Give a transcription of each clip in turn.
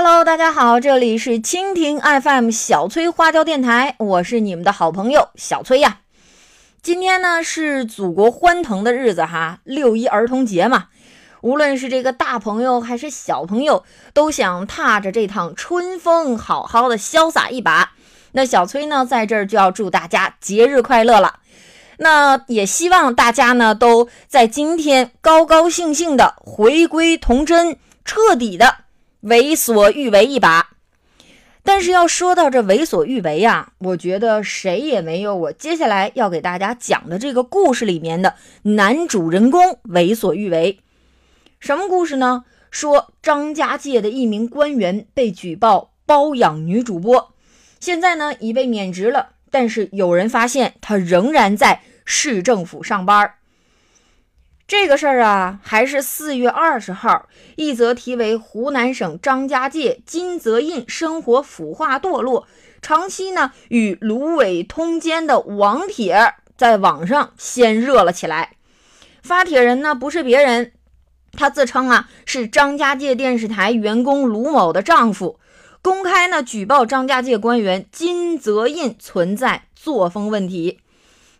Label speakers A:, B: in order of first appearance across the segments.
A: Hello，大家好，这里是蜻蜓 FM 小崔花椒电台，我是你们的好朋友小崔呀。今天呢是祖国欢腾的日子哈，六一儿童节嘛。无论是这个大朋友还是小朋友，都想踏着这趟春风，好好的潇洒一把。那小崔呢，在这儿就要祝大家节日快乐了。那也希望大家呢，都在今天高高兴兴的回归童真，彻底的为所欲为一把。但是要说到这为所欲为呀，我觉得谁也没有我接下来要给大家讲的这个故事里面的男主人公为所欲为。什么故事呢？说张家界的一名官员被举报包养女主播，现在呢已被免职了。但是有人发现他仍然在市政府上班。这个事儿啊，还是四月二十号，一则题为“湖南省张家界金泽印生活腐化堕落，长期呢与芦苇通奸”的网帖在网上先热了起来。发帖人呢不是别人。他自称啊是张家界电视台员工卢某的丈夫，公开呢举报张家界官员金泽印存在作风问题。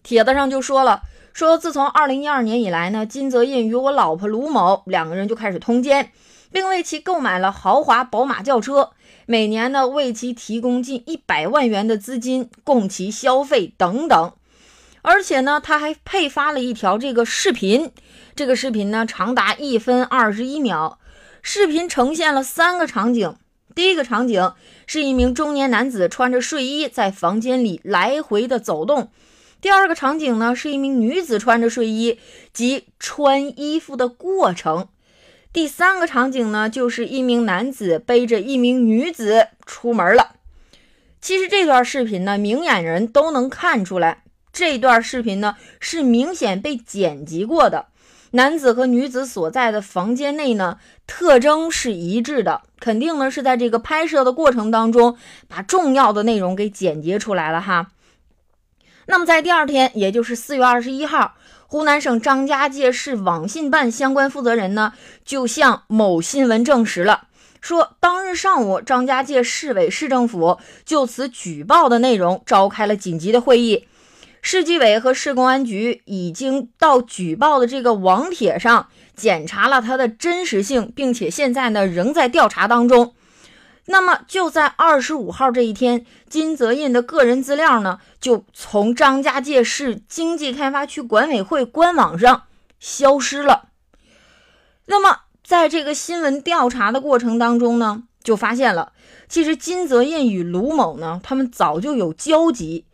A: 帖子上就说了，说自从二零一二年以来呢，金泽印与我老婆卢某两个人就开始通奸，并为其购买了豪华宝马轿车，每年呢为其提供近一百万元的资金供其消费等等。而且呢，他还配发了一条这个视频，这个视频呢长达一分二十一秒。视频呈现了三个场景：第一个场景是一名中年男子穿着睡衣在房间里来回的走动；第二个场景呢是一名女子穿着睡衣及穿衣服的过程；第三个场景呢就是一名男子背着一名女子出门了。其实这段视频呢，明眼人都能看出来。这段视频呢是明显被剪辑过的，男子和女子所在的房间内呢特征是一致的，肯定呢是在这个拍摄的过程当中把重要的内容给剪辑出来了哈。那么在第二天，也就是四月二十一号，湖南省张家界市网信办相关负责人呢就向某新闻证实了，说当日上午张家界市委市政府就此举报的内容召开了紧急的会议。市纪委和市公安局已经到举报的这个网帖上检查了它的真实性，并且现在呢仍在调查当中。那么就在二十五号这一天，金泽印的个人资料呢就从张家界市经济开发区管委会官网上消失了。那么在这个新闻调查的过程当中呢，就发现了，其实金泽印与卢某呢，他们早就有交集。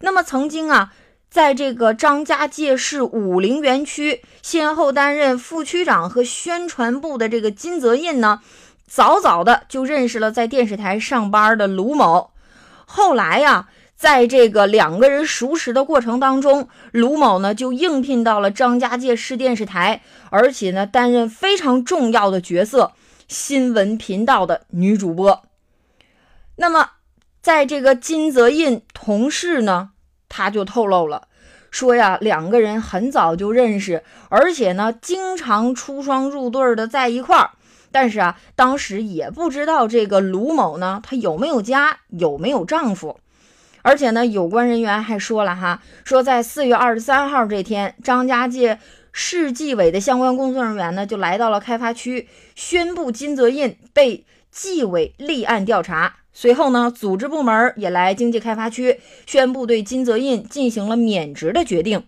A: 那么曾经啊，在这个张家界市武陵园区先后担任副区长和宣传部的这个金泽印呢，早早的就认识了在电视台上班的卢某。后来呀，在这个两个人熟识的过程当中，卢某呢就应聘到了张家界市电视台，而且呢担任非常重要的角色——新闻频道的女主播。那么。在这个金泽印同事呢，他就透露了，说呀，两个人很早就认识，而且呢，经常出双入对的在一块儿。但是啊，当时也不知道这个卢某呢，他有没有家，有没有丈夫。而且呢，有关人员还说了哈，说在四月二十三号这天，张家界市纪委的相关工作人员呢，就来到了开发区，宣布金泽印被纪委立案调查。随后呢，组织部门也来经济开发区宣布对金泽印进行了免职的决定。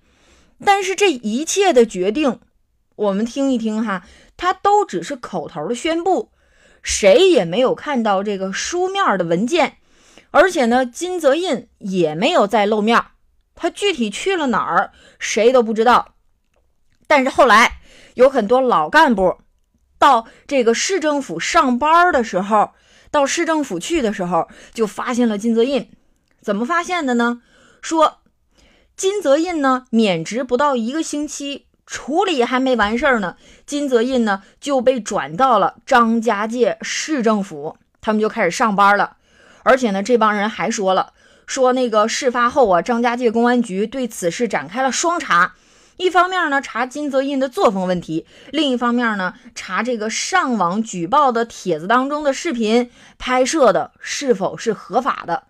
A: 但是这一切的决定，我们听一听哈，他都只是口头的宣布，谁也没有看到这个书面的文件，而且呢，金泽印也没有再露面，他具体去了哪儿，谁都不知道。但是后来有很多老干部到这个市政府上班的时候。到市政府去的时候，就发现了金泽印。怎么发现的呢？说金泽印呢免职不到一个星期，处理还没完事儿呢，金泽印呢就被转到了张家界市政府，他们就开始上班了。而且呢，这帮人还说了，说那个事发后啊，张家界公安局对此事展开了双查，一方面呢查金泽印的作风问题，另一方面呢查这个上网举报的帖子当中的视频拍摄的是否是合法的。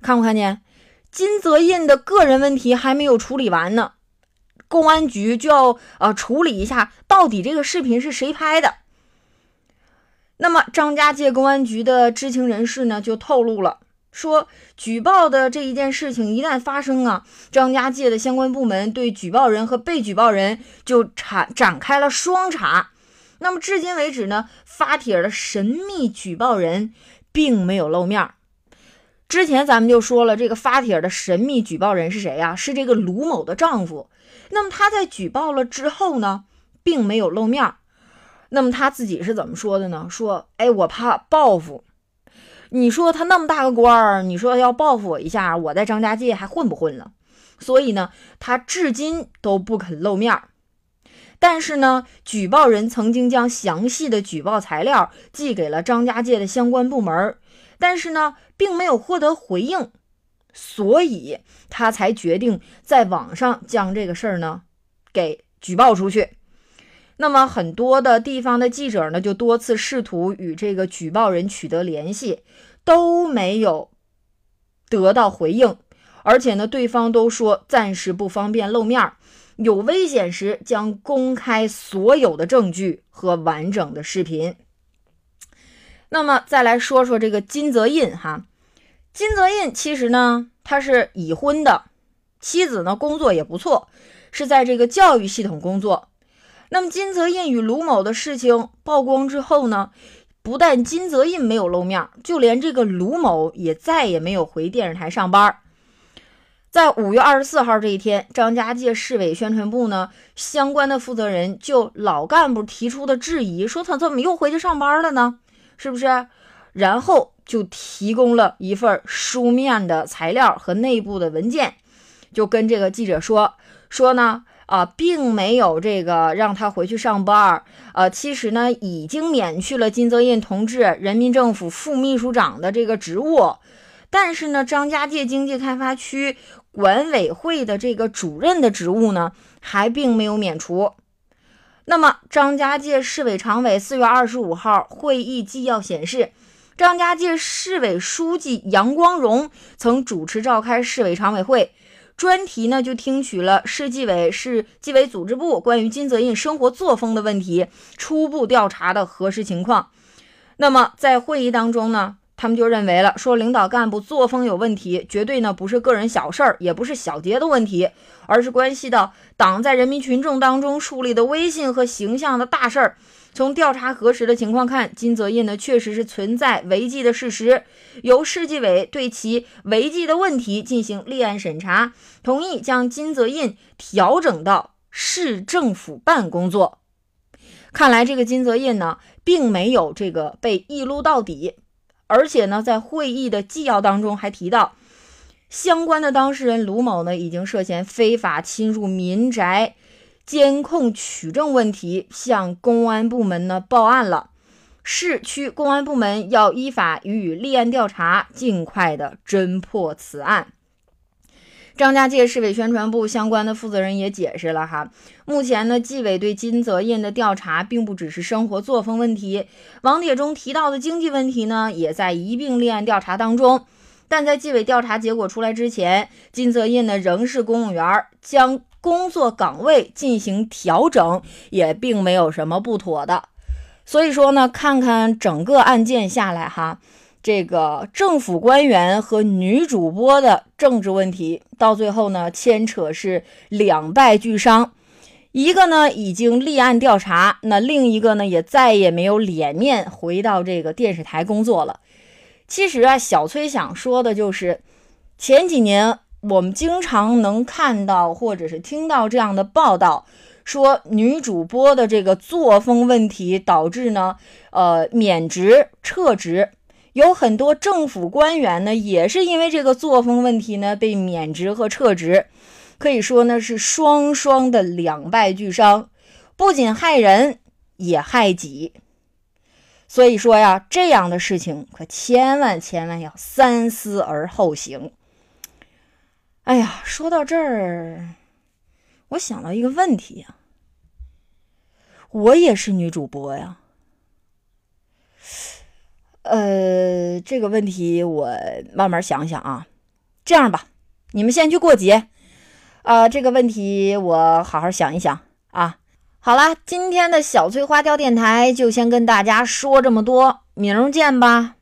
A: 看不看见？金泽印的个人问题还没有处理完呢，公安局就要呃处理一下，到底这个视频是谁拍的？那么张家界公安局的知情人士呢就透露了。说举报的这一件事情一旦发生啊，张家界的相关部门对举报人和被举报人就查展开了双查。那么至今为止呢，发帖的神秘举报人并没有露面。之前咱们就说了，这个发帖的神秘举报人是谁呀？是这个卢某的丈夫。那么他在举报了之后呢，并没有露面。那么他自己是怎么说的呢？说，哎，我怕报复。你说他那么大个官儿，你说要报复我一下，我在张家界还混不混了？所以呢，他至今都不肯露面。但是呢，举报人曾经将详细的举报材料寄给了张家界的相关部门，但是呢，并没有获得回应，所以他才决定在网上将这个事儿呢给举报出去。那么很多的地方的记者呢，就多次试图与这个举报人取得联系，都没有得到回应，而且呢，对方都说暂时不方便露面，有危险时将公开所有的证据和完整的视频。那么再来说说这个金泽印哈，金泽印其实呢，他是已婚的，妻子呢工作也不错，是在这个教育系统工作。那么金泽印与卢某的事情曝光之后呢，不但金泽印没有露面，就连这个卢某也再也没有回电视台上班。在五月二十四号这一天，张家界市委宣传部呢相关的负责人就老干部提出的质疑，说他怎么又回去上班了呢？是不是？然后就提供了一份书面的材料和内部的文件，就跟这个记者说说呢。啊，并没有这个让他回去上班儿。呃，其实呢，已经免去了金泽印同志人民政府副秘书长的这个职务，但是呢，张家界经济开发区管委会的这个主任的职务呢，还并没有免除。那么，张家界市委常委四月二十五号会议纪要显示，张家界市委书记杨光荣曾主持召开市委常委会。专题呢，就听取了市纪委、市纪委组织部关于金泽印生活作风的问题，初步调查的核实情况。那么在会议当中呢，他们就认为了，说领导干部作风有问题，绝对呢不是个人小事儿，也不是小节的问题，而是关系到党在人民群众当中树立的威信和形象的大事儿。从调查核实的情况看，金泽印呢确实是存在违纪的事实，由市纪委对其违纪的问题进行立案审查，同意将金泽印调整到市政府办工作。看来这个金泽印呢，并没有这个被一撸到底，而且呢，在会议的纪要当中还提到，相关的当事人卢某呢，已经涉嫌非法侵入民宅。监控取证问题向公安部门呢报案了，市区公安部门要依法予以立案调查，尽快的侦破此案。张家界市委宣传部相关的负责人也解释了哈，目前呢纪委对金泽印的调查并不只是生活作风问题，网帖中提到的经济问题呢也在一并立案调查当中。但在纪委调查结果出来之前，金泽印呢仍是公务员，将。工作岗位进行调整也并没有什么不妥的，所以说呢，看看整个案件下来哈，这个政府官员和女主播的政治问题，到最后呢，牵扯是两败俱伤，一个呢已经立案调查，那另一个呢也再也没有脸面回到这个电视台工作了。其实啊，小崔想说的就是前几年。我们经常能看到或者是听到这样的报道，说女主播的这个作风问题导致呢，呃，免职撤职。有很多政府官员呢，也是因为这个作风问题呢被免职和撤职，可以说呢是双双的两败俱伤，不仅害人也害己。所以说呀，这样的事情可千万千万要三思而后行。哎呀，说到这儿，我想到一个问题呀，我也是女主播呀。呃，这个问题我慢慢想想啊。这样吧，你们先去过节。啊，这个问题我好好想一想啊。好了，今天的小翠花雕电台就先跟大家说这么多，明儿见吧。